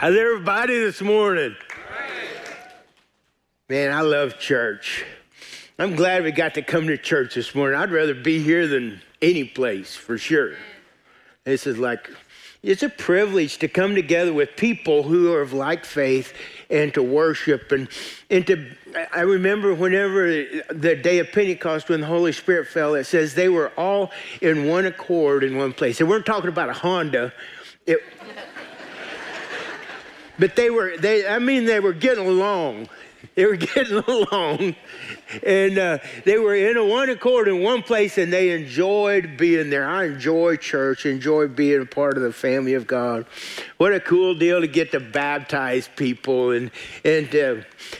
How's everybody this morning? Man, I love church. I'm glad we got to come to church this morning. I'd rather be here than any place for sure. This is like, it's a privilege to come together with people who are of like faith and to worship and, and to I remember whenever the day of Pentecost when the Holy Spirit fell, it says they were all in one accord in one place. They weren't talking about a Honda. It, but they were, they, I mean, they were getting along. They were getting along, and uh, they were in a one accord in one place, and they enjoyed being there. I enjoy church, enjoy being a part of the family of God. What a cool deal to get to baptize people and and uh,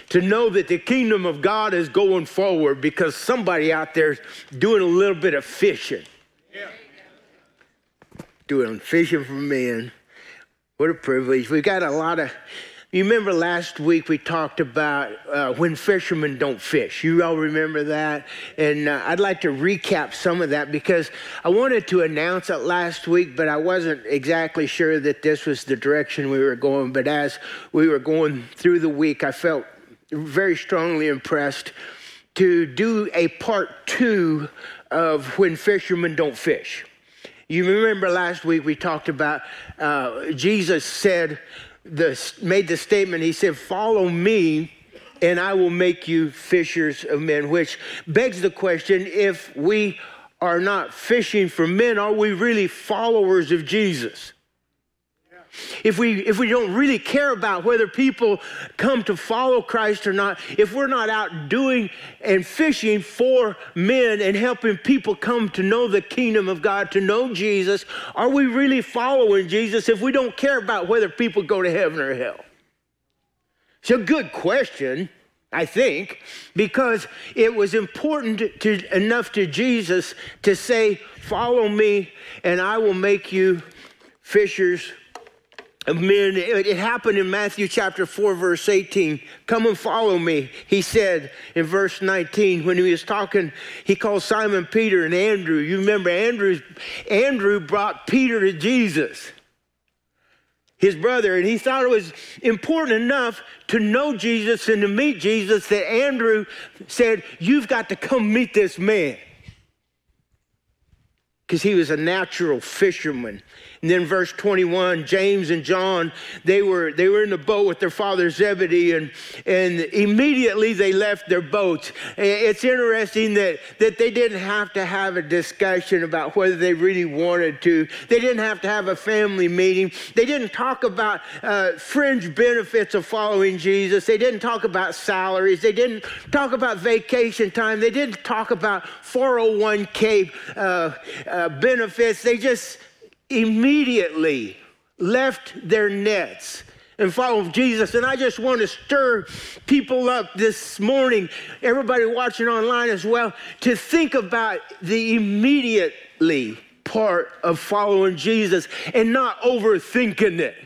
to know that the kingdom of God is going forward because somebody out there is doing a little bit of fishing, yeah. doing fishing for men. What a privilege! We've got a lot of you remember last week we talked about uh, when fishermen don't fish. You all remember that? And uh, I'd like to recap some of that because I wanted to announce it last week, but I wasn't exactly sure that this was the direction we were going. But as we were going through the week, I felt very strongly impressed to do a part two of when fishermen don't fish. You remember last week we talked about uh, Jesus said, the, made the statement, he said, Follow me and I will make you fishers of men, which begs the question if we are not fishing for men, are we really followers of Jesus? If we if we don't really care about whether people come to follow Christ or not, if we're not out doing and fishing for men and helping people come to know the kingdom of God, to know Jesus, are we really following Jesus if we don't care about whether people go to heaven or hell? It's a good question. I think, because it was important to, enough to Jesus to say, Follow me, and I will make you fishers men. It happened in Matthew chapter 4, verse 18. Come and follow me, he said in verse 19 when he was talking. He called Simon Peter and Andrew. You remember Andrew, Andrew brought Peter to Jesus, his brother, and he thought it was important enough to know Jesus and to meet Jesus that Andrew said, You've got to come meet this man. Because he was a natural fisherman. And then verse 21, James and John, they were, they were in the boat with their father Zebedee, and, and immediately they left their boats. It's interesting that, that they didn't have to have a discussion about whether they really wanted to. They didn't have to have a family meeting. They didn't talk about uh, fringe benefits of following Jesus. They didn't talk about salaries. They didn't talk about vacation time. They didn't talk about 401k uh, uh, benefits. They just immediately left their nets and followed Jesus. And I just want to stir people up this morning, everybody watching online as well, to think about the immediately part of following Jesus and not overthinking it.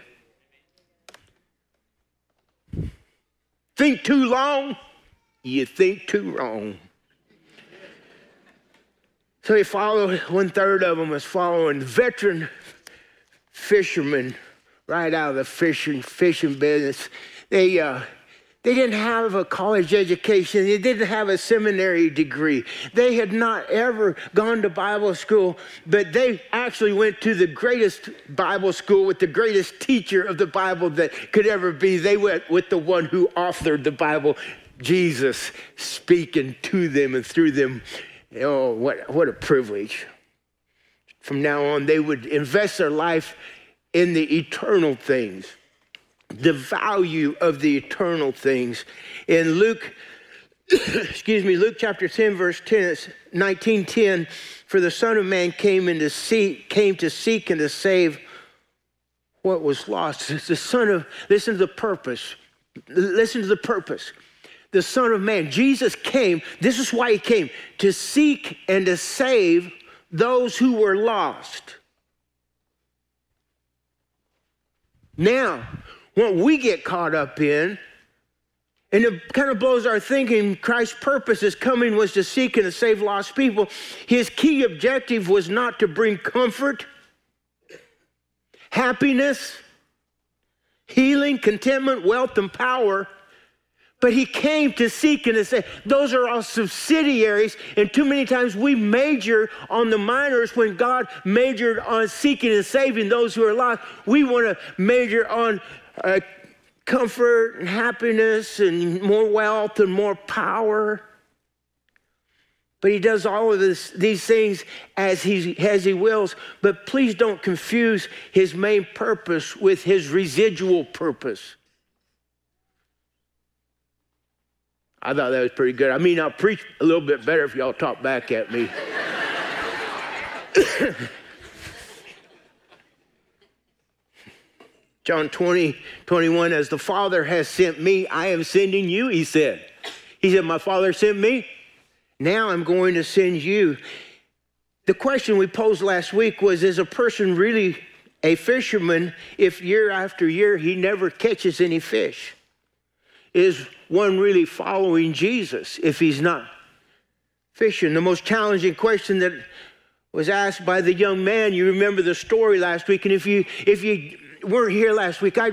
Think too long, you think too wrong. So he followed, one third of them was following veteran fishermen right out of the fishing, fishing business. They, uh, they didn't have a college education. They didn't have a seminary degree. They had not ever gone to Bible school, but they actually went to the greatest Bible school with the greatest teacher of the Bible that could ever be. They went with the one who authored the Bible, Jesus, speaking to them and through them Oh, what, what a privilege. From now on, they would invest their life in the eternal things, the value of the eternal things. In Luke, excuse me, Luke chapter 10, verse 10, 19, 10, for the Son of Man came, in to seek, came to seek and to save what was lost. It's the Son of, listen to the purpose. Listen to the purpose the Son of Man. Jesus came, this is why he came, to seek and to save those who were lost. Now, what we get caught up in, and it kind of blows our thinking, Christ's purpose is coming was to seek and to save lost people. His key objective was not to bring comfort, happiness, healing, contentment, wealth, and power. But he came to seek and to say, those are all subsidiaries. And too many times we major on the minors when God majored on seeking and saving those who are lost. We want to major on uh, comfort and happiness and more wealth and more power. But he does all of this, these things as he, as he wills. But please don't confuse his main purpose with his residual purpose. I thought that was pretty good. I mean, I'll preach a little bit better if y'all talk back at me. John 20, 21, as the Father has sent me, I am sending you, he said. He said, My Father sent me, now I'm going to send you. The question we posed last week was Is a person really a fisherman if year after year he never catches any fish? Is one really following Jesus if he's not fishing? The most challenging question that was asked by the young man, you remember the story last week, and if you if you weren't here last week, I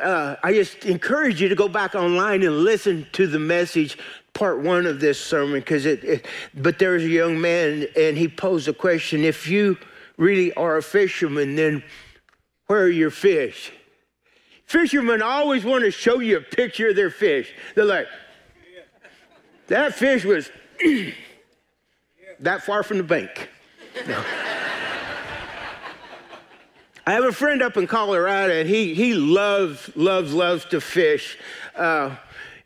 uh, I just encourage you to go back online and listen to the message part one of this sermon because it, it, but there was a young man and he posed a question if you really are a fisherman then where are your fish fishermen always want to show you a picture of their fish they're like that fish was that far from the bank no. I have a friend up in Colorado, and he he loves loves loves to fish, uh,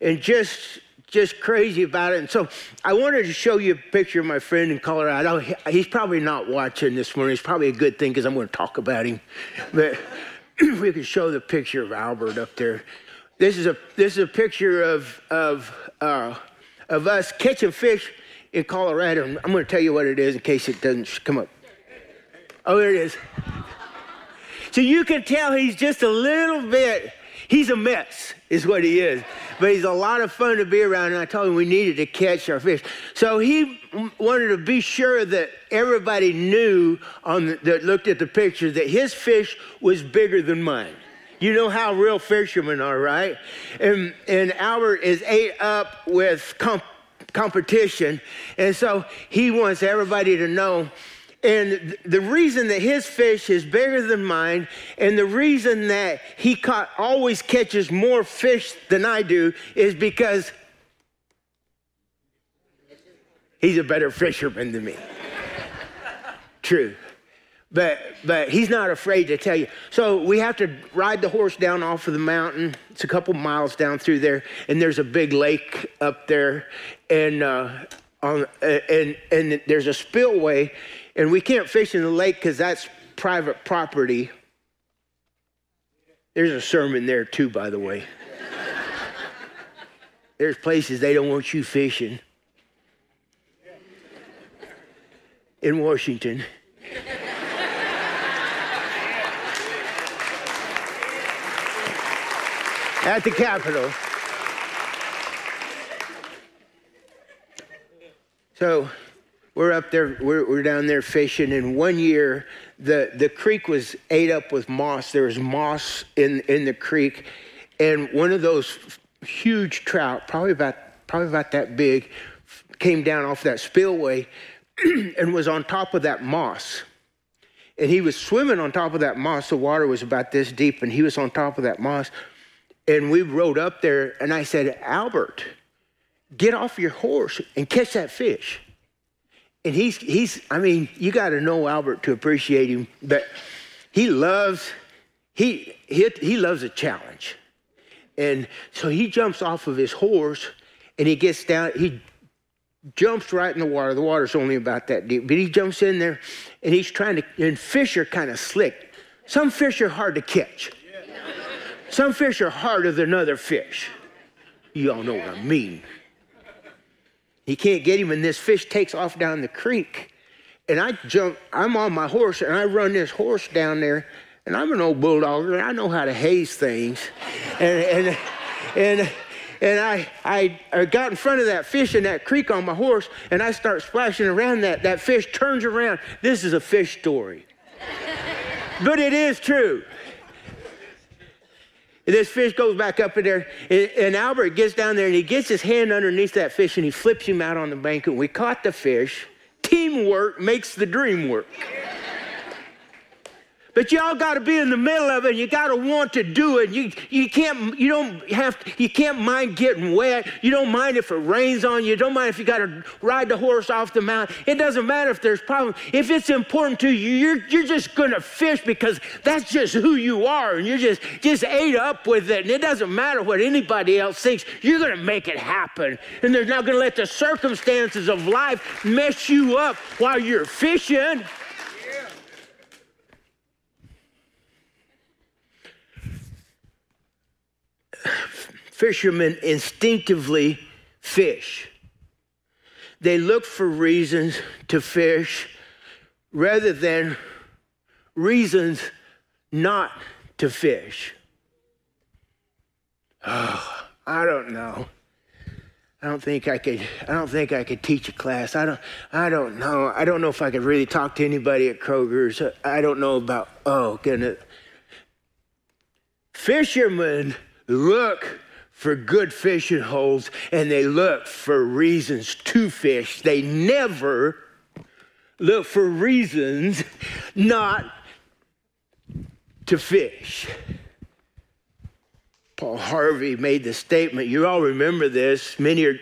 and just just crazy about it. And so I wanted to show you a picture of my friend in Colorado. He's probably not watching this morning. It's probably a good thing because I'm going to talk about him. But we could show the picture of Albert up there. This is a this is a picture of of uh, of us catching fish in Colorado. I'm going to tell you what it is in case it doesn't come up. Oh, there it is. So you can tell he's just a little bit He's a mess, is what he is. But he's a lot of fun to be around, and I told him we needed to catch our fish. So he wanted to be sure that everybody knew on the, that looked at the picture that his fish was bigger than mine. You know how real fishermen are, right? And, and Albert is ate up with comp- competition, and so he wants everybody to know and the reason that his fish is bigger than mine, and the reason that he caught, always catches more fish than I do, is because he's a better fisherman than me. True. But, but he's not afraid to tell you. So we have to ride the horse down off of the mountain. It's a couple miles down through there, and there's a big lake up there, and uh, on, and and there's a spillway, and we can't fish in the lake because that's private property. There's a sermon there too, by the way. There's places they don't want you fishing. In Washington. At the Capitol. So we're up there, we're, we're down there fishing, and one year the, the creek was ate up with moss. There was moss in, in the creek, and one of those huge trout, probably about, probably about that big, came down off that spillway and was on top of that moss. And he was swimming on top of that moss. The water was about this deep, and he was on top of that moss. And we rode up there, and I said, Albert, get off your horse and catch that fish and he's he's I mean, you got to know Albert to appreciate him, but he loves he he he loves a challenge. And so he jumps off of his horse and he gets down he jumps right in the water. The water's only about that deep, but he jumps in there and he's trying to and fish are kind of slick. Some fish are hard to catch. Some fish are harder than other fish. You all know what I mean. He can't get him, and this fish takes off down the creek. And I jump, I'm on my horse, and I run this horse down there, and I'm an old bulldog, and I know how to haze things. and, and, and, and I, I, I got in front of that fish in that creek on my horse, and I start splashing around that. That fish turns around. This is a fish story. but it is true. This fish goes back up in there, and Albert gets down there and he gets his hand underneath that fish and he flips him out on the bank. And we caught the fish. Teamwork makes the dream work. But y'all got to be in the middle of it. And You got to want to do it. You, you can't you don't have you can't mind getting wet. You don't mind if it rains on you. Don't mind if you got to ride the horse off the mountain. It doesn't matter if there's problems. If it's important to you, you're you're just gonna fish because that's just who you are, and you're just just ate up with it. And it doesn't matter what anybody else thinks. You're gonna make it happen, and they're not gonna let the circumstances of life mess you up while you're fishing. Fishermen instinctively fish. They look for reasons to fish rather than reasons not to fish. Oh, I don't know. I don't think I could I don't think I could teach a class. I don't I don't know. I don't know if I could really talk to anybody at Kroger's. I don't know about oh goodness. Fishermen look for good fishing holes and they look for reasons to fish. They never look for reasons not to fish. Paul Harvey made the statement, you all remember this. Many are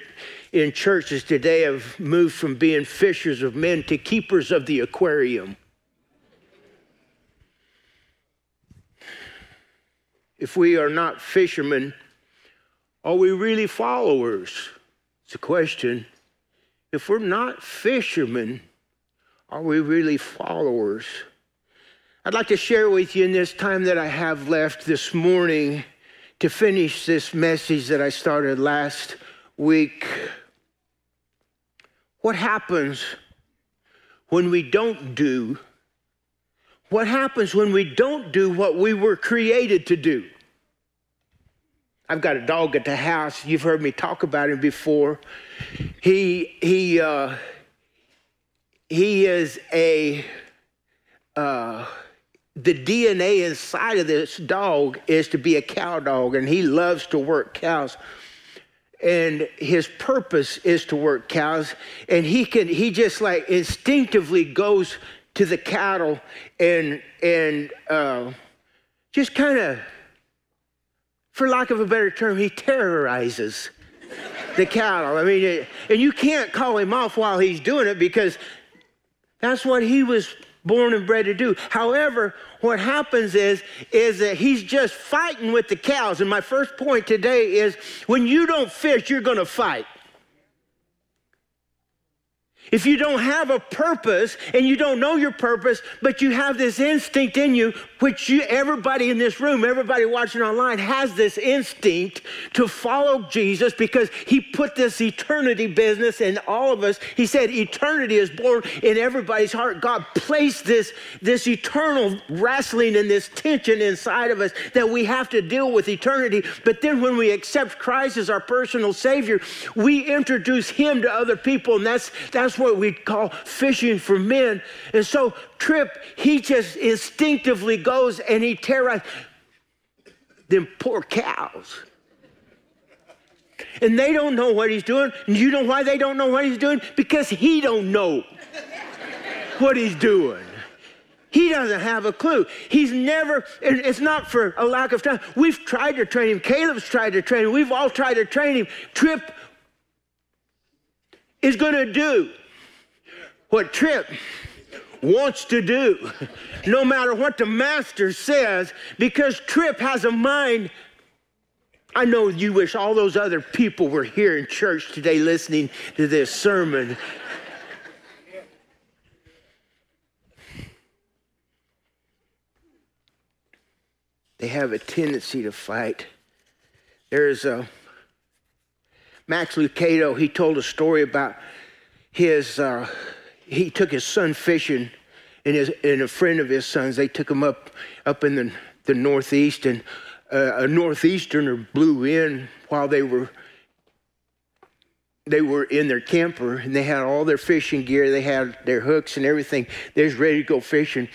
in churches today have moved from being fishers of men to keepers of the aquarium. If we are not fishermen, are we really followers? It's a question. If we're not fishermen, are we really followers? I'd like to share with you in this time that I have left this morning to finish this message that I started last week. What happens when we don't do? What happens when we don't do what we were created to do? I've got a dog at the house. You've heard me talk about him before. He he uh, he is a uh, the DNA inside of this dog is to be a cow dog, and he loves to work cows. And his purpose is to work cows, and he can he just like instinctively goes to the cattle and and uh, just kind of for lack of a better term, he terrorizes the cattle. I mean, and you can't call him off while he's doing it because that's what he was born and bred to do. However, what happens is is that he's just fighting with the cows. And my first point today is when you don't fish, you're going to fight. If you don't have a purpose and you don't know your purpose, but you have this instinct in you, which you, everybody in this room, everybody watching online has this instinct to follow Jesus because he put this eternity business in all of us. He said eternity is born in everybody's heart. God placed this, this eternal wrestling and this tension inside of us that we have to deal with eternity. But then when we accept Christ as our personal Savior, we introduce him to other people, and that's that's what we call fishing for men. And so Trip, he just instinctively goes and he terrorizes them poor cows. And they don't know what he's doing. And you know why they don't know what he's doing? Because he don't know what he's doing. He doesn't have a clue. He's never, and it's not for a lack of time. We've tried to train him. Caleb's tried to train him. We've all tried to train him. Trip is going to do what Trip wants to do, no matter what the master says, because Trip has a mind. I know you wish all those other people were here in church today listening to this sermon. They have a tendency to fight. There's a Max Lucado, he told a story about his uh, he took his son fishing, and, his, and a friend of his sons, they took him up, up in the, the Northeast, and uh, a Northeasterner blew in while they were they were in their camper and they had all their fishing gear. They had their hooks and everything. They was ready to go fishing.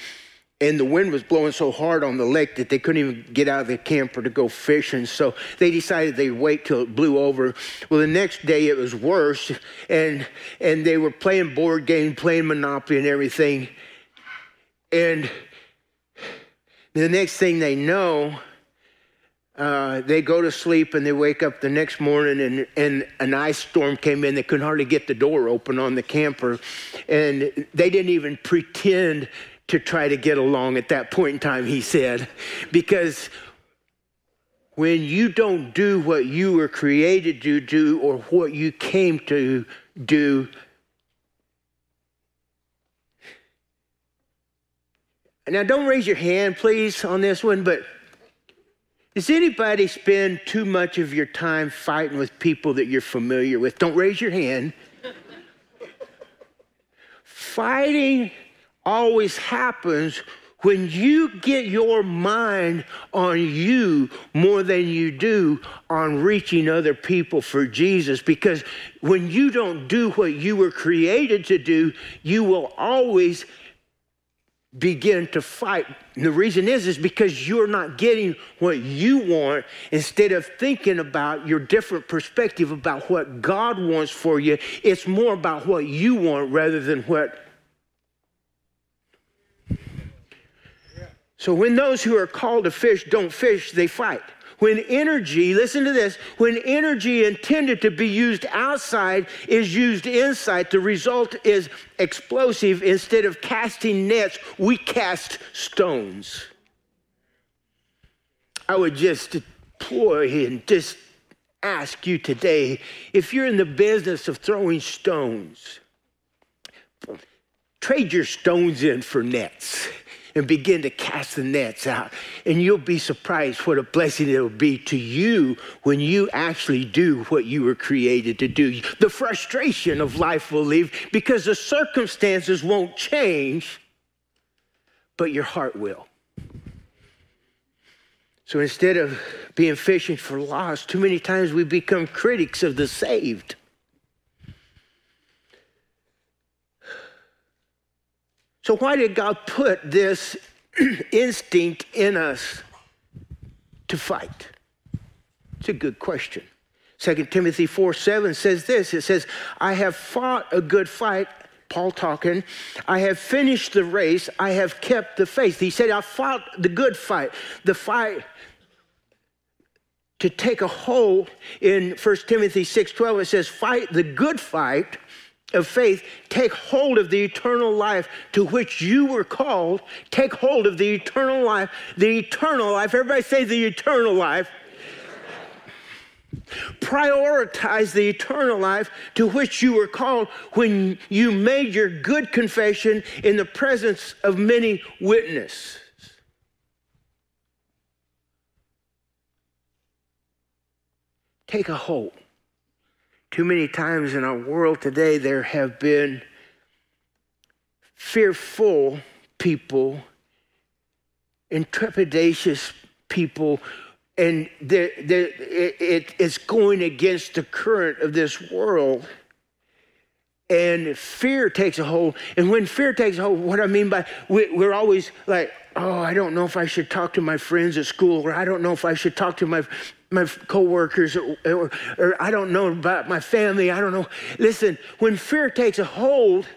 And the wind was blowing so hard on the lake that they couldn't even get out of the camper to go fishing. So they decided they'd wait till it blew over. Well, the next day it was worse, and and they were playing board games, playing Monopoly, and everything. And the next thing they know, uh, they go to sleep and they wake up the next morning and, and an ice storm came in. They couldn't hardly get the door open on the camper. And they didn't even pretend to try to get along at that point in time, he said, because when you don't do what you were created to do or what you came to do, now don't raise your hand, please, on this one, but does anybody spend too much of your time fighting with people that you're familiar with? Don't raise your hand. Fighting always happens when you get your mind on you more than you do on reaching other people for Jesus. Because when you don't do what you were created to do, you will always begin to fight. And the reason is is because you're not getting what you want instead of thinking about your different perspective about what God wants for you. It's more about what you want rather than what So when those who are called to fish don't fish, they fight. When energy, listen to this, when energy intended to be used outside is used inside, the result is explosive. Instead of casting nets, we cast stones. I would just deploy and just ask you today if you're in the business of throwing stones, trade your stones in for nets and begin to cast the nets out. And you'll be surprised what a blessing it'll be to you when you actually do what you were created to do. The frustration of life will leave because the circumstances won't change, but your heart will. So instead of being fishing for lost, too many times we become critics of the saved. So, why did God put this instinct in us to fight? It's a good question. 2 Timothy 4 7 says this it says, I have fought a good fight. Paul talking, I have finished the race, I have kept the faith. He said, I fought the good fight, the fight to take a hold in 1 Timothy 6 12. It says, Fight the good fight of faith, take hold of the eternal life to which you were called. Take hold of the eternal life, the eternal life. Everybody say the eternal life. Prioritize the eternal life to which you were called when you made your good confession in the presence of many witnesses. Take a hold. Too many times in our world today, there have been fearful people and trepidatious people, and they're, they're, it, it's going against the current of this world. And fear takes a hold. And when fear takes a hold, what I mean by we, we're always like, oh, I don't know if I should talk to my friends at school, or I don't know if I should talk to my my coworkers or, or, or I don't know about my family. I don't know. Listen, when fear takes a hold,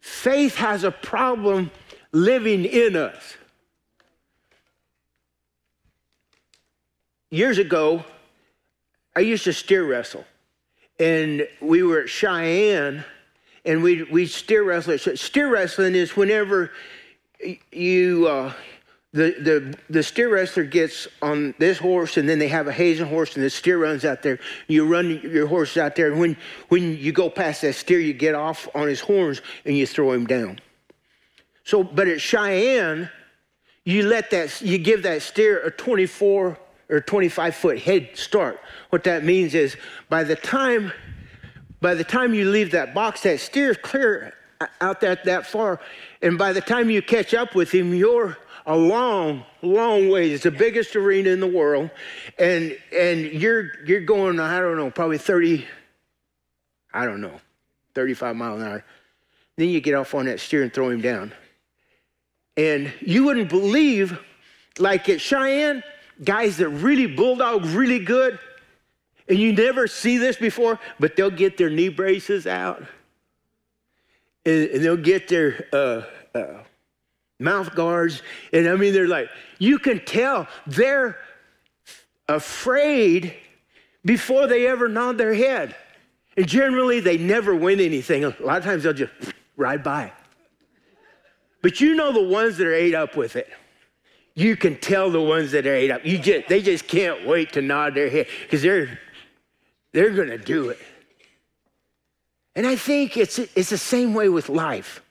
faith has a problem living in us. Years ago, I used to steer wrestle, and we were at Cheyenne, and we we steer wrestle. Steer wrestling is whenever you uh, the, the, the steer wrestler gets on this horse and then they have a hazing horse and the steer runs out there. You run your horse out there and when, when you go past that steer, you get off on his horns and you throw him down. So, but at Cheyenne, you let that, you give that steer a 24 or 25 foot head start. What that means is by the time, by the time you leave that box, that steer is clear out that, that far. And by the time you catch up with him, you're a long, long ways. It's the biggest arena in the world, and and you're you're going, I don't know, probably 30, I don't know, 35 mile an hour. Then you get off on that steer and throw him down. And you wouldn't believe, like at Cheyenne, guys that really bulldog really good, and you never see this before, but they'll get their knee braces out and, and they'll get their uh, uh, mouth guards. And I mean, they're like, you can tell they're afraid before they ever nod their head. And generally, they never win anything. A lot of times, they'll just ride by. But you know the ones that are ate up with it. You can tell the ones that are ate up. You just, they just can't wait to nod their head because they're, they're going to do it. And I think it's, it's the same way with life.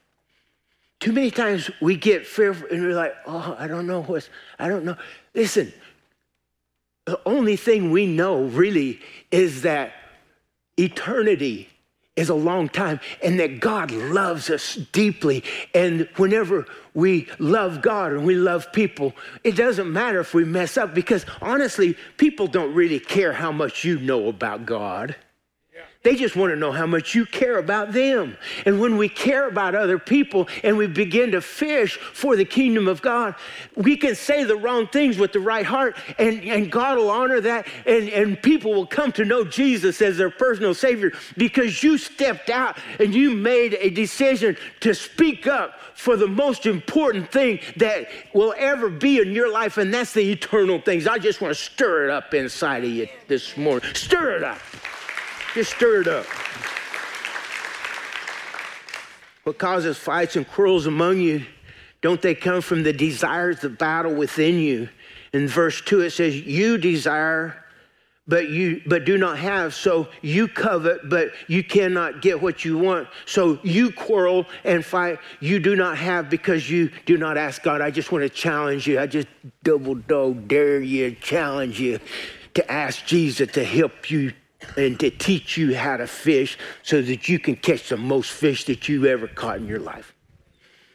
Too many times we get fearful and we're like, oh, I don't know what's, I don't know. Listen, the only thing we know really is that eternity is a long time and that God loves us deeply. And whenever we love God and we love people, it doesn't matter if we mess up because honestly, people don't really care how much you know about God. They just want to know how much you care about them. And when we care about other people and we begin to fish for the kingdom of God, we can say the wrong things with the right heart, and, and God will honor that, and, and people will come to know Jesus as their personal Savior because you stepped out and you made a decision to speak up for the most important thing that will ever be in your life, and that's the eternal things. I just want to stir it up inside of you this morning. Stir it up. Just stir it up. What causes fights and quarrels among you? Don't they come from the desires the battle within you? In verse 2, it says, You desire, but you but do not have. So you covet, but you cannot get what you want. So you quarrel and fight. You do not have because you do not ask God. I just want to challenge you. I just double dog dare you, challenge you to ask Jesus to help you and to teach you how to fish so that you can catch the most fish that you ever caught in your life.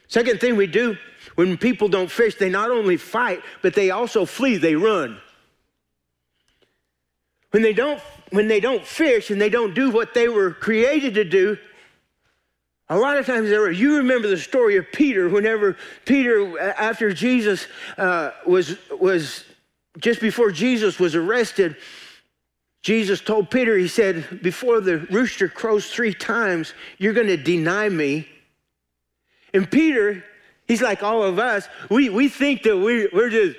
Second thing we do when people don't fish, they not only fight, but they also flee, they run. When they don't when they don't fish and they don't do what they were created to do, a lot of times, there you remember the story of Peter. Whenever Peter, after Jesus uh, was was just before Jesus was arrested, Jesus told Peter, He said, Before the rooster crows three times, you're going to deny me. And Peter, he's like all of us, we, we think that we, we're just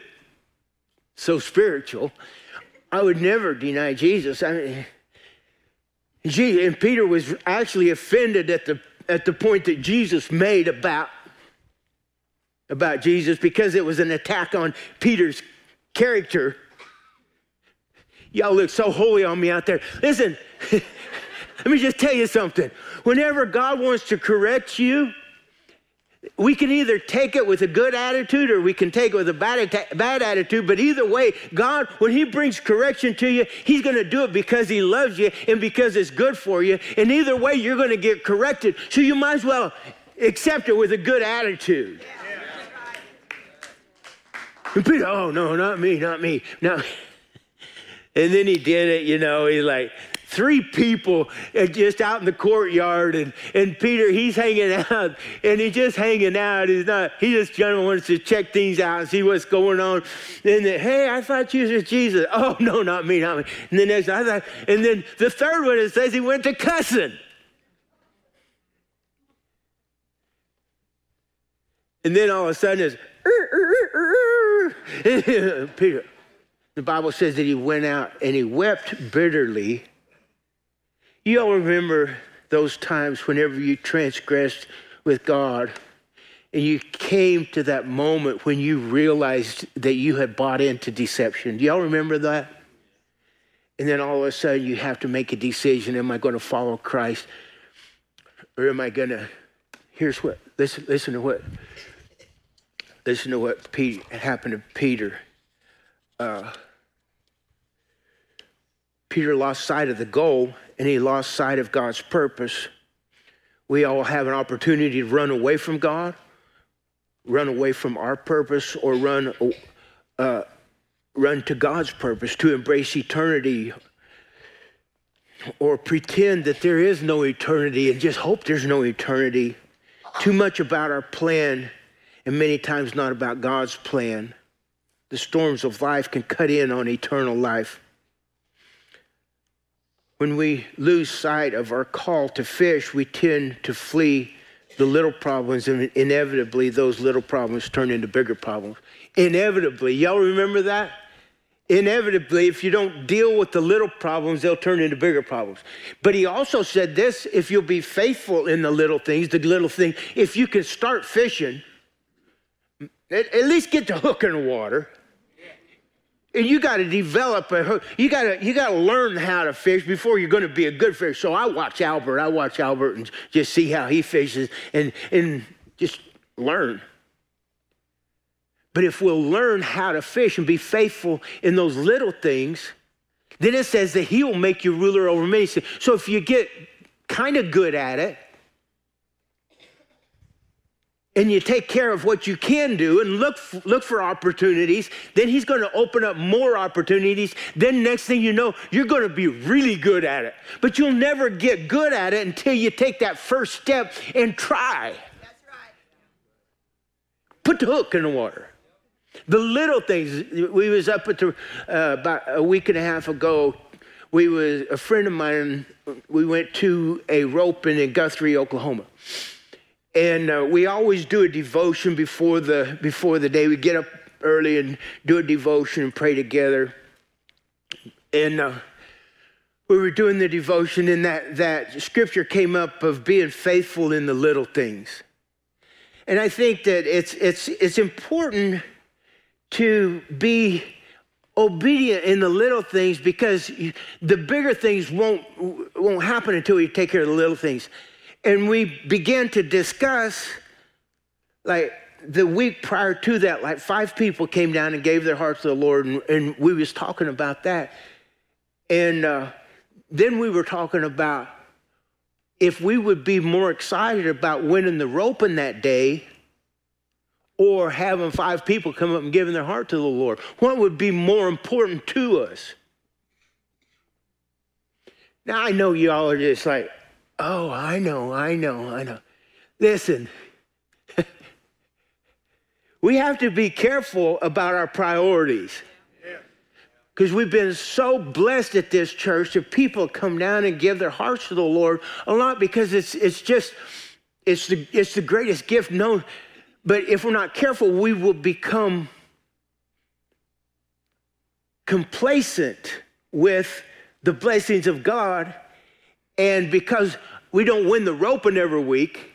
so spiritual. I would never deny Jesus. I mean, and Peter was actually offended at the, at the point that Jesus made about, about Jesus because it was an attack on Peter's character. Y'all look so holy on me out there. Listen, let me just tell you something. Whenever God wants to correct you, we can either take it with a good attitude or we can take it with a bad, bad attitude. But either way, God, when He brings correction to you, He's going to do it because He loves you and because it's good for you. And either way, you're going to get corrected. So you might as well accept it with a good attitude. And Peter, oh, no, not me, not me. Not me. And then he did it, you know, he's like, three people uh, just out in the courtyard and, and Peter, he's hanging out and he's just hanging out. He's not, he just generally wants to check things out and see what's going on. And then, hey, I thought you was Jesus. Oh, no, not me, not me. And then next, I thought, and then the third one, it says he went to cussing. And then all of a sudden it's, er, er, er, Peter, the Bible says that he went out and he wept bitterly. You all remember those times whenever you transgressed with God and you came to that moment when you realized that you had bought into deception. Do y'all remember that? And then all of a sudden you have to make a decision am I going to follow Christ or am I going to here's what listen listen to what listen to what Pete, happened to Peter. Uh, Peter lost sight of the goal and he lost sight of God's purpose. We all have an opportunity to run away from God, run away from our purpose, or run, uh, run to God's purpose, to embrace eternity, or pretend that there is no eternity and just hope there's no eternity. Too much about our plan and many times not about God's plan. The storms of life can cut in on eternal life. When we lose sight of our call to fish, we tend to flee the little problems, and inevitably, those little problems turn into bigger problems. Inevitably. Y'all remember that? Inevitably, if you don't deal with the little problems, they'll turn into bigger problems. But he also said this if you'll be faithful in the little things, the little thing, if you can start fishing, at, least get the hook in the water. And you got to develop a hook. You got to you got to learn how to fish before you're going to be a good fish. So I watch Albert. I watch Albert and just see how he fishes and and just learn. But if we'll learn how to fish and be faithful in those little things, then it says that he will make you ruler over many. So if you get kind of good at it, and you take care of what you can do and look look for opportunities then he's going to open up more opportunities. Then next thing you know you're going to be really good at it. But you'll never get good at it until you take that first step and try. That's right. put the hook in the water. The little things we was up at the uh, about a week and a half ago we was a friend of mine we went to a roping in guthrie oklahoma and uh, we always do a devotion before the before the day. We get up early and do a devotion and pray together. And uh, we were doing the devotion, and that that scripture came up of being faithful in the little things. And I think that it's it's it's important to be obedient in the little things because the bigger things won't won't happen until you take care of the little things and we began to discuss like the week prior to that like five people came down and gave their hearts to the lord and, and we was talking about that. And uh, then we were talking about if we would be more excited about winning the roping that day or having five people come up and giving their heart to the lord. What would be more important to us? Now i know y'all are just like Oh, I know, I know, I know. Listen, we have to be careful about our priorities. Because we've been so blessed at this church that people come down and give their hearts to the Lord a lot because it's, it's just, it's the, it's the greatest gift known. But if we're not careful, we will become complacent with the blessings of God and because we don't win the roping every week,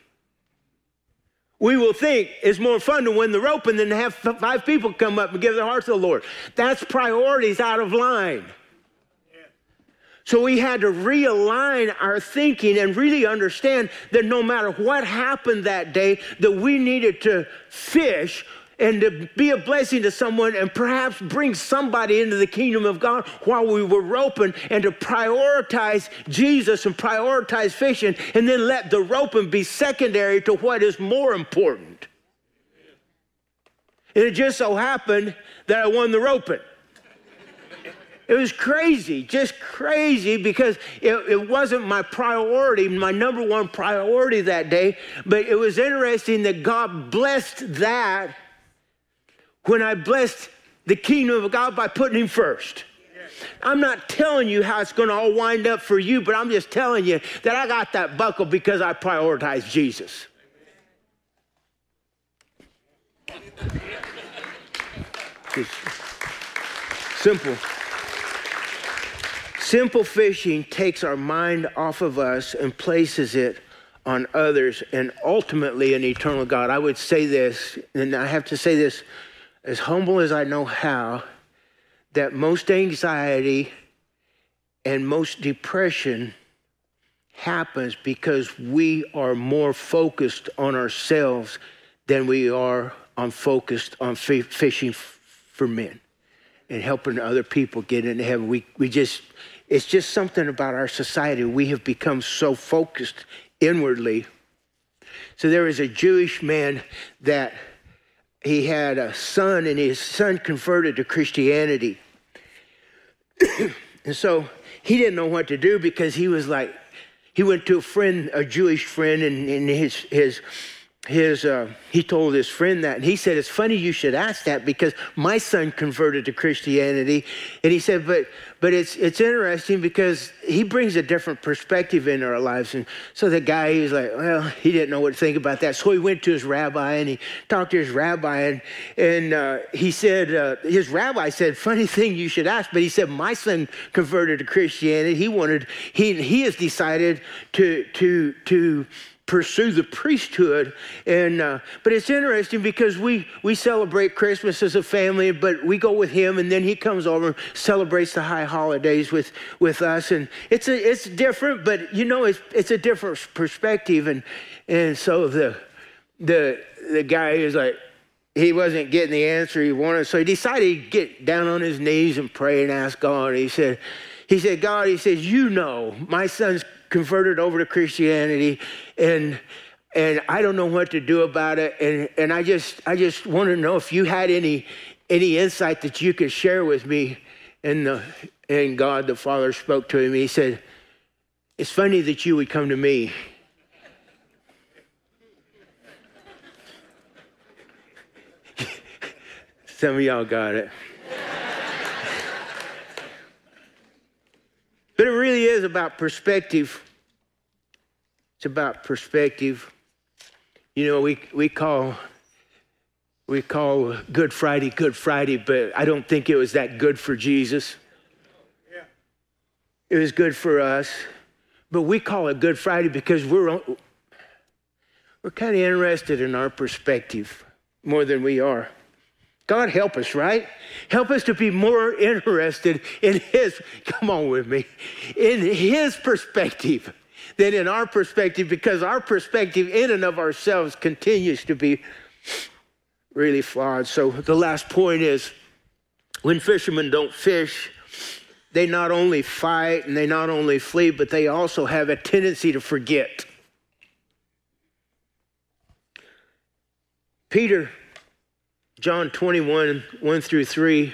we will think it's more fun to win the roping than to have five people come up and give their hearts to the Lord. That's priorities out of line. So we had to realign our thinking and really understand that no matter what happened that day, that we needed to fish and to be a blessing to someone and perhaps bring somebody into the kingdom of God while we were roping and to prioritize Jesus and prioritize fishing and then let the roping be secondary to what is more important. And it just so happened that I won the roping. It was crazy, just crazy because it, it, wasn't my priority, my number one priority that day. But it was interesting that God blessed that when I blessed the kingdom of God by putting Him first. I'm not telling you how it's going to all wind up for you, but I'm just telling you that I got that buckle because I prioritized Jesus. Simple. Simple fishing takes our mind off of us and places it on others and ultimately an eternal God. I would say this, and I have to say this as humble as I know how, that most anxiety and most depression happens because we are more focused on ourselves than we are on focused on f- fishing for men and helping other people get into heaven. We, we just, it's just something about our society. We have become so focused inwardly. So there is a Jewish man that he had a son, and his son converted to Christianity. and so he didn't know what to do because he was like, he went to a friend, a Jewish friend, and, and his, his his uh, he told his friend that and he said it's funny you should ask that because my son converted to christianity. And he said but but it's it's interesting because he brings a different perspective into our lives. And so the guy he was like well he didn't know what to think about that. So he went to his rabbi and he talked to his rabbi and and uh, he said uh, his rabbi said funny thing you should ask but he said my son converted to christianity. He wanted he he has decided to to to pursue the priesthood. And uh, but it's interesting because we we celebrate Christmas as a family, but we go with him, and then he comes over and celebrates the high holidays with with us, and it's a it's different, but you know it's it's a different perspective, and and so the the the guy is like he wasn't getting the answer he wanted, so he decided to get down on his knees and pray and ask God. He said. He said, God, he says, you know, my son's converted over to Christianity, and and I don't know what to do about it. And and I just I just want to know if you had any any insight that you could share with me. And the and God the Father spoke to him. He said, "It's funny that you would come to me." Some of y'all got it. But it really is about perspective. It's about perspective. You know, we, we call we call Good Friday Good Friday, but I don't think it was that good for Jesus. It was good for us, but we call it Good Friday because we're we're kind of interested in our perspective more than we are. God help us, right? Help us to be more interested in His, come on with me, in His perspective than in our perspective because our perspective in and of ourselves continues to be really flawed. So the last point is when fishermen don't fish, they not only fight and they not only flee, but they also have a tendency to forget. Peter John 21, 1 through 3.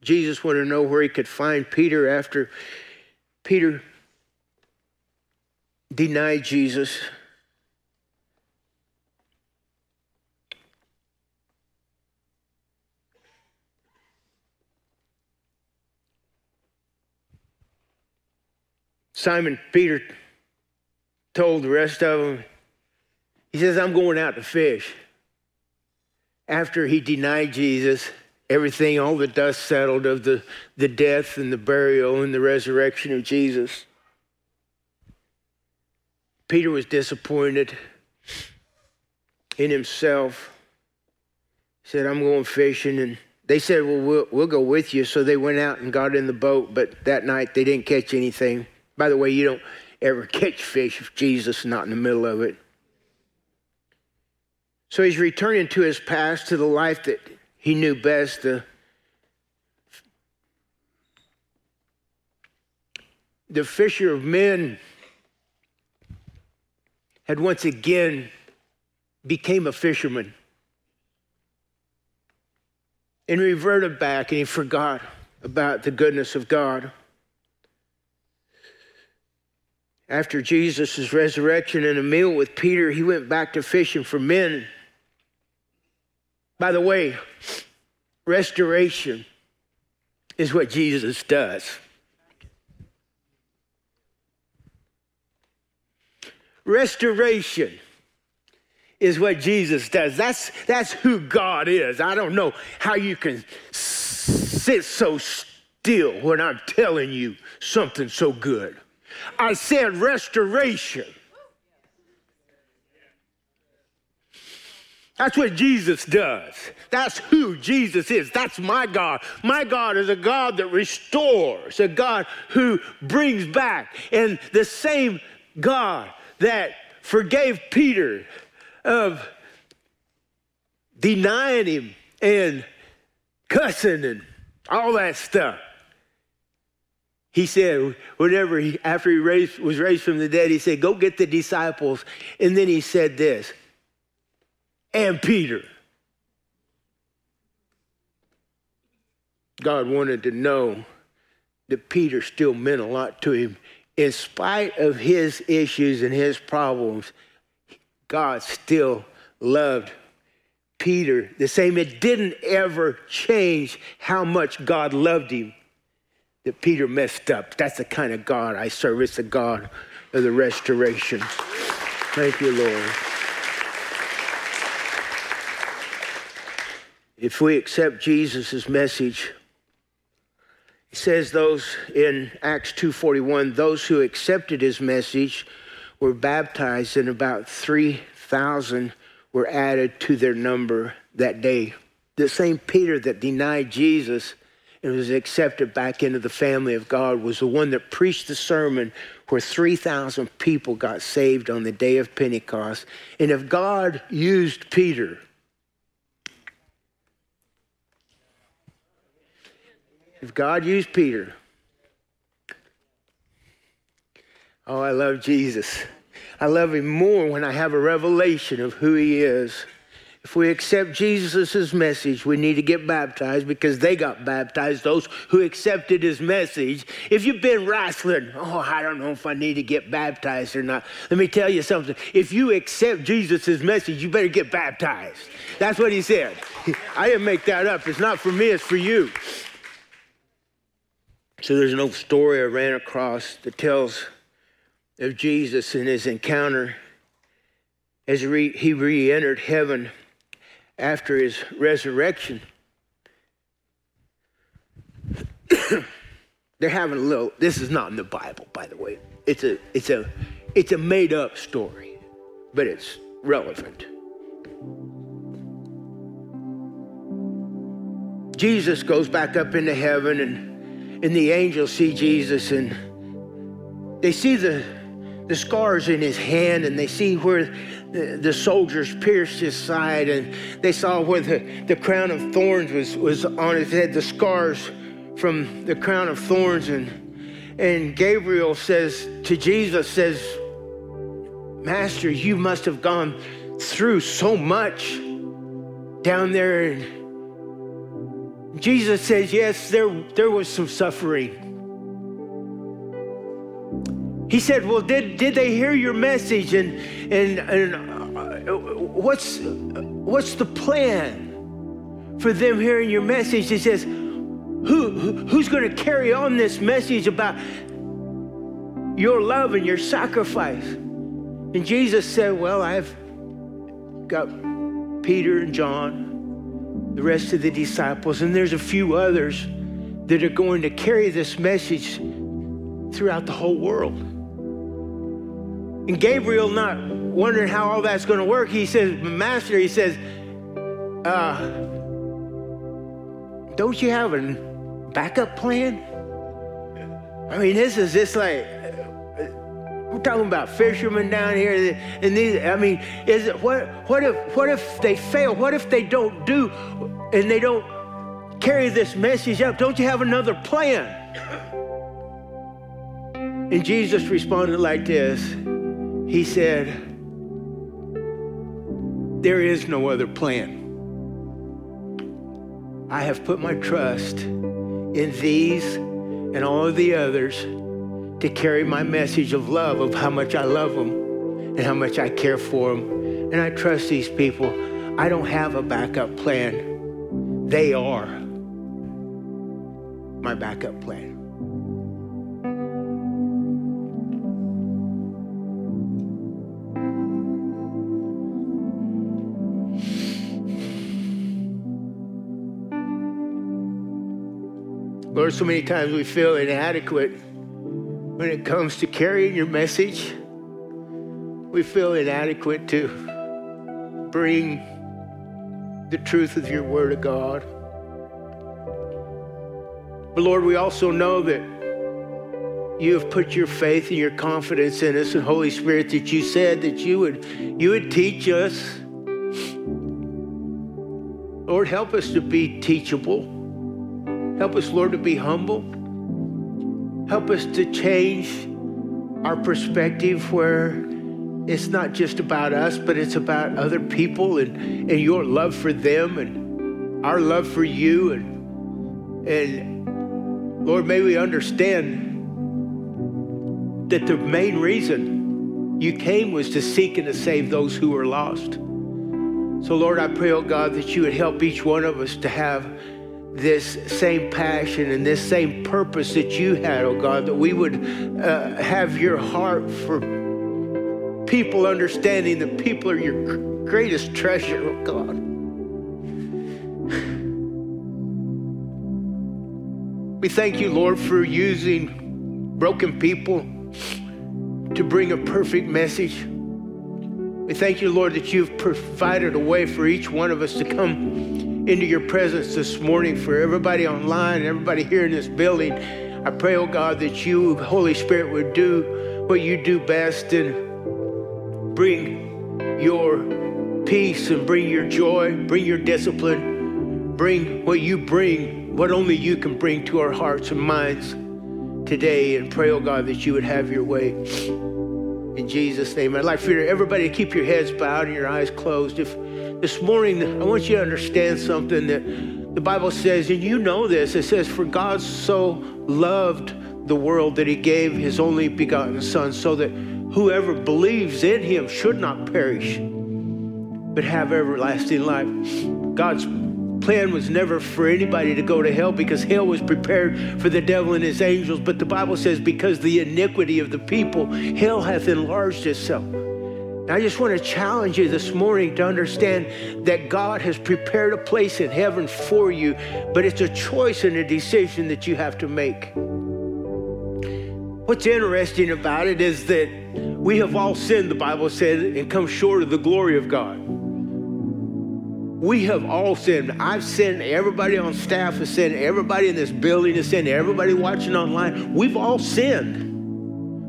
Jesus wanted to know where he could find Peter after Peter denied Jesus. Simon Peter told the rest of them, he says, I'm going out to fish. After he denied Jesus, everything, all the dust settled of the, the death and the burial and the resurrection of Jesus. Peter was disappointed in himself. He said, I'm going fishing. And they said, Well, we'll, we'll go with you. So they went out and got in the boat, but that night they didn't catch anything. By the way, you don't ever catch fish if Jesus is not in the middle of it. So he's returning to his past, to the life that he knew best. The, the fisher of men had once again became a fisherman and reverted back and he forgot about the goodness of God. After Jesus' resurrection and a meal with Peter, he went back to fishing for men. By the way, restoration is what Jesus does. Restoration is what Jesus does. That's, that's who God is. I don't know how you can sit so still when I'm telling you something so good. I said restoration. That's what Jesus does. That's who Jesus is. That's my God. My God is a God that restores, a God who brings back. And the same God that forgave Peter of denying him and cussing and all that stuff. He said, whenever he, after he raised, was raised from the dead, he said, Go get the disciples. And then he said this and Peter. God wanted to know that Peter still meant a lot to him, in spite of his issues and his problems, God still loved Peter the same. It didn't ever change how much God loved him that Peter messed up. That's the kind of God I serve. It's the God of the restoration. Thank you, Lord. If we accept Jesus' message, it says those in Acts 2:41, those who accepted his message were baptized, and about 3,000 were added to their number that day. The same Peter that denied Jesus and was accepted back into the family of God was the one that preached the sermon where 3,000 people got saved on the day of Pentecost. And if God used Peter, if God used Peter, oh, I love Jesus. I love him more when I have a revelation of who he is. If we accept Jesus' message, we need to get baptized because they got baptized, those who accepted his message. If you've been wrestling, oh, I don't know if I need to get baptized or not. Let me tell you something. If you accept Jesus' message, you better get baptized. That's what he said. I didn't make that up. It's not for me, it's for you. So there's an old story I ran across that tells of Jesus and his encounter as he re entered heaven after his resurrection. They're having a little, this is not in the Bible, by the way. It's a, it's a, it's a made up story, but it's relevant. Jesus goes back up into heaven and, and the angels see Jesus and they see the the scars in his hand and they see where the, the soldiers pierced his side and they saw where the, the crown of thorns was, was on his head, the scars from the crown of thorns. And, and Gabriel says to Jesus, says, Master, you must have gone through so much down there. And Jesus says, Yes, there, there was some suffering. He said, Well, did, did they hear your message? And, and, and uh, what's, what's the plan for them hearing your message? He says, Who, who's going to carry on this message about your love and your sacrifice? And Jesus said, Well, I've got Peter and John, the rest of the disciples, and there's a few others that are going to carry this message throughout the whole world. And Gabriel, not wondering how all that's going to work, he says, Master, he says, uh, don't you have a backup plan? I mean, this is just like, we're talking about fishermen down here, and these. I mean, is it what? What if? What if they fail? What if they don't do, and they don't carry this message up? Don't you have another plan? And Jesus responded like this. He said, There is no other plan. I have put my trust in these and all of the others to carry my message of love, of how much I love them and how much I care for them. And I trust these people. I don't have a backup plan. They are my backup plan. Lord, so many times we feel inadequate when it comes to carrying your message. We feel inadequate to bring the truth of your word of God. But Lord, we also know that you have put your faith and your confidence in us and Holy Spirit that you said that you would you would teach us. Lord, help us to be teachable. Help us, Lord, to be humble. Help us to change our perspective where it's not just about us, but it's about other people and, and your love for them and our love for you. And, and Lord, may we understand that the main reason you came was to seek and to save those who were lost. So, Lord, I pray, oh God, that you would help each one of us to have this same passion and this same purpose that you had, oh God, that we would uh, have your heart for people understanding that people are your greatest treasure, oh God. We thank you, Lord, for using broken people to bring a perfect message. We thank you, Lord, that you've provided a way for each one of us to come into your presence this morning, for everybody online and everybody here in this building. I pray, oh God, that you, Holy Spirit, would do what you do best and bring your peace and bring your joy, bring your discipline, bring what you bring, what only you can bring to our hearts and minds today. And pray, oh God, that you would have your way. In Jesus' name, I'd like for everybody to keep your heads bowed and your eyes closed. If this morning, I want you to understand something that the Bible says, and you know this. It says, "For God so loved the world that He gave His only begotten Son, so that whoever believes in Him should not perish, but have everlasting life." God's plan was never for anybody to go to hell because hell was prepared for the devil and his angels. But the Bible says, because the iniquity of the people, hell hath enlarged itself. I just want to challenge you this morning to understand that God has prepared a place in heaven for you, but it's a choice and a decision that you have to make. What's interesting about it is that we have all sinned, the Bible said, and come short of the glory of God. We have all sinned. I've sinned. Everybody on staff has sinned. Everybody in this building has sinned. Everybody watching online, we've all sinned.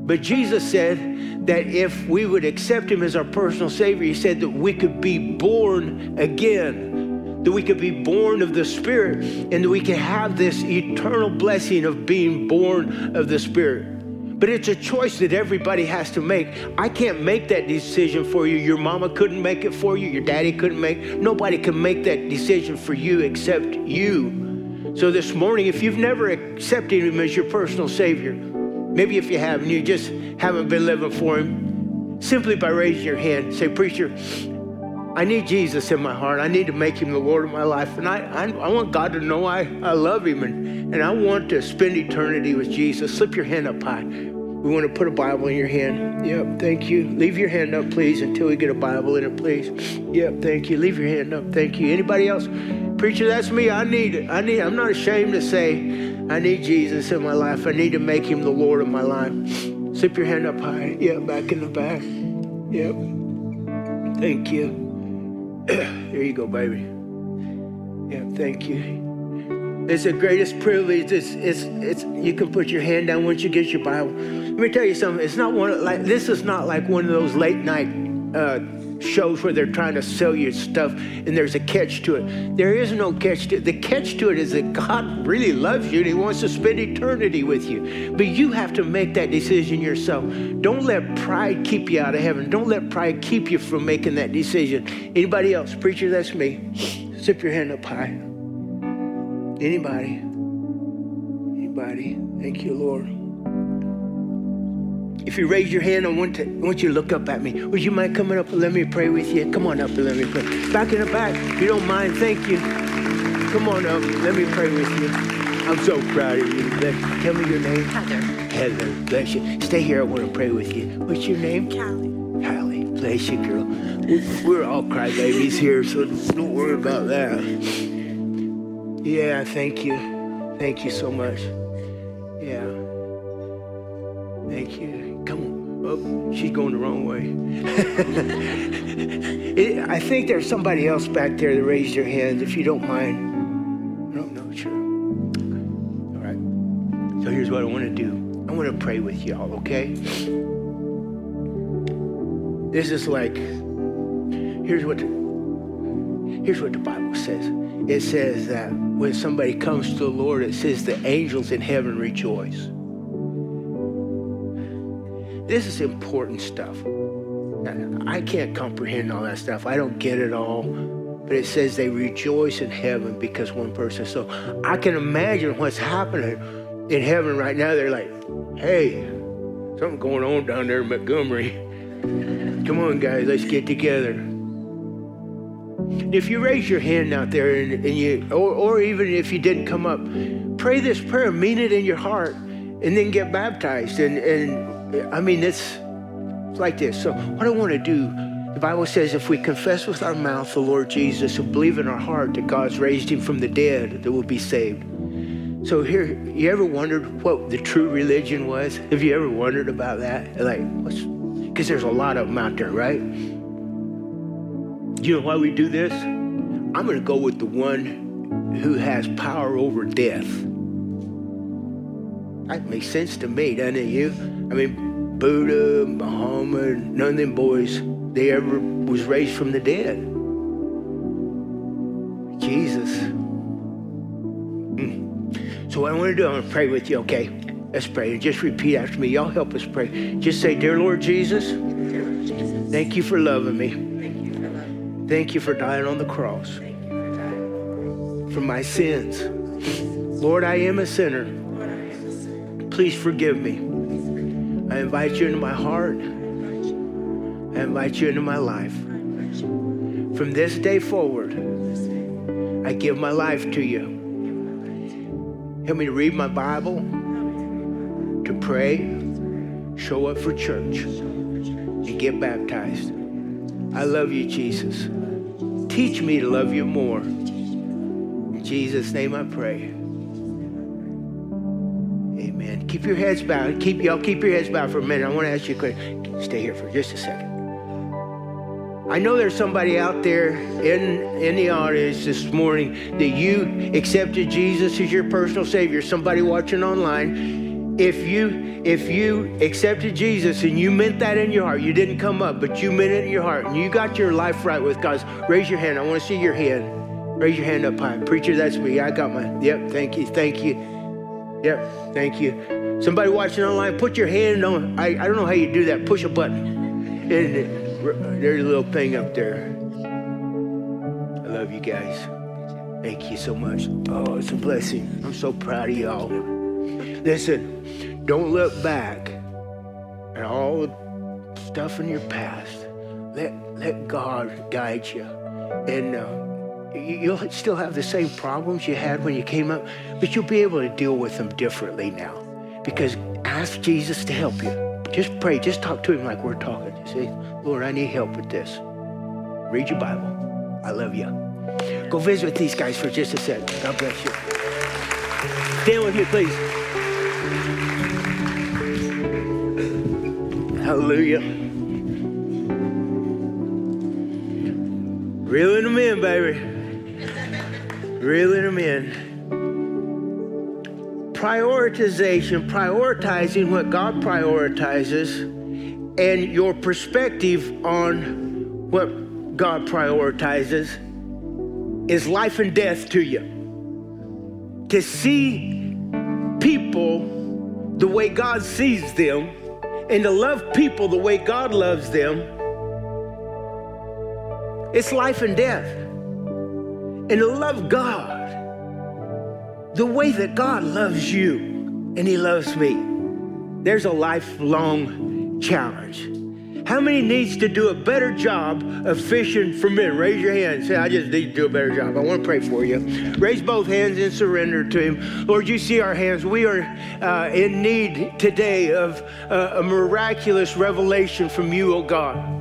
But Jesus said that if we would accept him as our personal Savior, he said that we could be born again, that we could be born of the Spirit, and that we could have this eternal blessing of being born of the Spirit. But it's a choice that everybody has to make. I can't make that decision for you. Your mama couldn't make it for you. Your daddy couldn't make. Nobody can make that decision for you except you. So this morning, if you've never accepted him as your personal savior, maybe if you have and you just haven't been living for him, simply by raising your hand, say, preacher, I need Jesus in my heart. I need to make him the Lord of my life. And I, I, I, want God to know I, I love him and, and I want to spend eternity with Jesus. Slip your hand up high. We want to put a Bible in your hand. Yep, thank you. Leave your hand up, please, until we get a Bible in it, please. Yep, thank you. Leave your hand up. Thank you. Anybody else? Preacher, that's me. I need it. I need it. I'm not ashamed to say I need Jesus in my life. I need to make him the Lord of my life. Slip your hand up high. Yep, back in the back. Yep. Thank you. there you go, baby. Yeah, thank you. It's the greatest privilege. It's, it's, it's, you can put your hand down once you get your Bible. Let me tell you something. It's not one like this is not like one of those late night uh, shows where they're trying to sell you stuff and there's a catch to it. There is no catch to it. The catch to it is that God really loves you and He wants to spend eternity with you. But you have to make that decision yourself. Don't let pride keep you out of heaven. Don't let pride keep you from making that decision. Anybody else? Preacher, that's me. Zip your hand up high. Anybody? Anybody? Thank you, Lord. If you raise your hand, I want, to, I want you to look up at me. Would you mind coming up and let me pray with you? Come on up and let me pray. Back in the back, if you don't mind, thank you. Come on up, let me pray with you. I'm so proud of you. Tell me your name. Heather. Heather, bless you. Stay here, I want to pray with you. What's your name? Callie. Callie, bless you, girl. We're all crybabies here, so don't worry about that. Yeah, thank you. Thank you so much. Thank you. Come on. Oh, she's going the wrong way. it, I think there's somebody else back there that raised their hands, if you don't mind. I don't know, sure. All right. So here's what I want to do I want to pray with y'all, okay? This is like, here's what, here's what the Bible says. It says that when somebody comes to the Lord, it says the angels in heaven rejoice. This is important stuff. I can't comprehend all that stuff. I don't get it all. But it says they rejoice in heaven because one person. So I can imagine what's happening in heaven right now. They're like, hey, Something going on down there in Montgomery. Come on, guys, let's get together. If you raise your hand out there and, and you, or, or even if you didn't come up, pray this prayer, mean it in your heart, and then get baptized. And, and I mean, it's, like this. So, what I want to do, the Bible says if we confess with our mouth the Lord Jesus and believe in our heart that God's raised him from the dead, that we'll be saved. So here, you ever wondered what the true religion was? Have you ever wondered about that? Like, what's, because there's a lot of them out there, right? You know why we do this? I'm going to go with the one who has power over death. That makes sense to me, doesn't it? You? I mean, Buddha, Muhammad, none of them boys, they ever was raised from the dead. Jesus. Mm. So what I want to do, I'm going to pray with you, okay? Let's pray. And just repeat after me. Y'all help us pray. Just say, Dear Lord Jesus, thank you for loving me. Thank you for dying on the cross for my sins. Lord, I am a sinner. Please forgive me. I invite you into my heart. I invite you into my life. From this day forward, I give my life to you. Help me to read my Bible, to pray, show up for church, and get baptized. I love you, Jesus. Teach me to love you more. In Jesus' name I pray. Keep your heads bowed. Keep y'all keep your heads bowed for a minute. I want to ask you a question. Stay here for just a second. I know there's somebody out there in, in the audience this morning that you accepted Jesus as your personal Savior. Somebody watching online. If you if you accepted Jesus and you meant that in your heart, you didn't come up, but you meant it in your heart, and you got your life right with God, raise your hand. I want to see your hand. Raise your hand up high. Preacher, that's me. I got my. Yep, thank you, thank you. Yep, thank you. Somebody watching online, put your hand on. I, I don't know how you do that. Push a button. And there's a little thing up there. I love you guys. Thank you so much. Oh, it's a blessing. I'm so proud of y'all. Listen, don't look back at all the stuff in your past. Let let God guide you, and uh, you'll still have the same problems you had when you came up, but you'll be able to deal with them differently now. Because ask Jesus to help you. Just pray. Just talk to Him like we're talking. You say, Lord, I need help with this. Read your Bible. I love you. Go visit with these guys for just a second. God bless you. Stand with me, please. Hallelujah. Reeling them in, baby. Reeling them in. Prioritization, prioritizing what God prioritizes, and your perspective on what God prioritizes is life and death to you. To see people the way God sees them and to love people the way God loves them, it's life and death. And to love God the way that God loves you and He loves me, there's a lifelong challenge. How many needs to do a better job of fishing for men? Raise your hand. Say, I just need to do a better job. I want to pray for you. Raise both hands and surrender to Him. Lord, you see our hands. We are uh, in need today of uh, a miraculous revelation from you, oh God.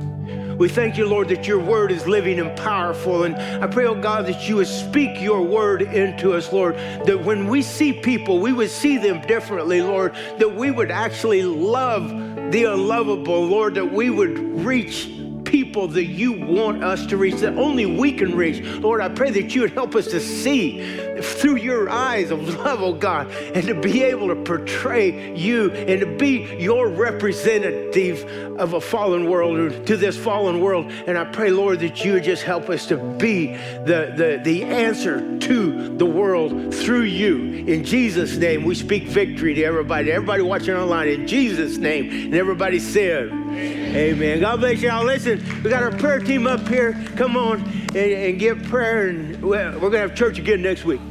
We thank you, Lord, that your word is living and powerful. And I pray, oh God, that you would speak your word into us, Lord, that when we see people, we would see them differently, Lord, that we would actually love the unlovable, Lord, that we would reach people that you want us to reach, that only we can reach. Lord, I pray that you would help us to see through your eyes of love, oh God, and to be able to portray you and to be your representative of a fallen world, to this fallen world. And I pray, Lord, that you would just help us to be the, the, the answer to the world through you. In Jesus' name, we speak victory to everybody, everybody watching online, in Jesus' name. And everybody said, Amen. God bless y'all. Listen, we got our prayer team up here. Come on and, and get prayer, and we're going to have church again next week.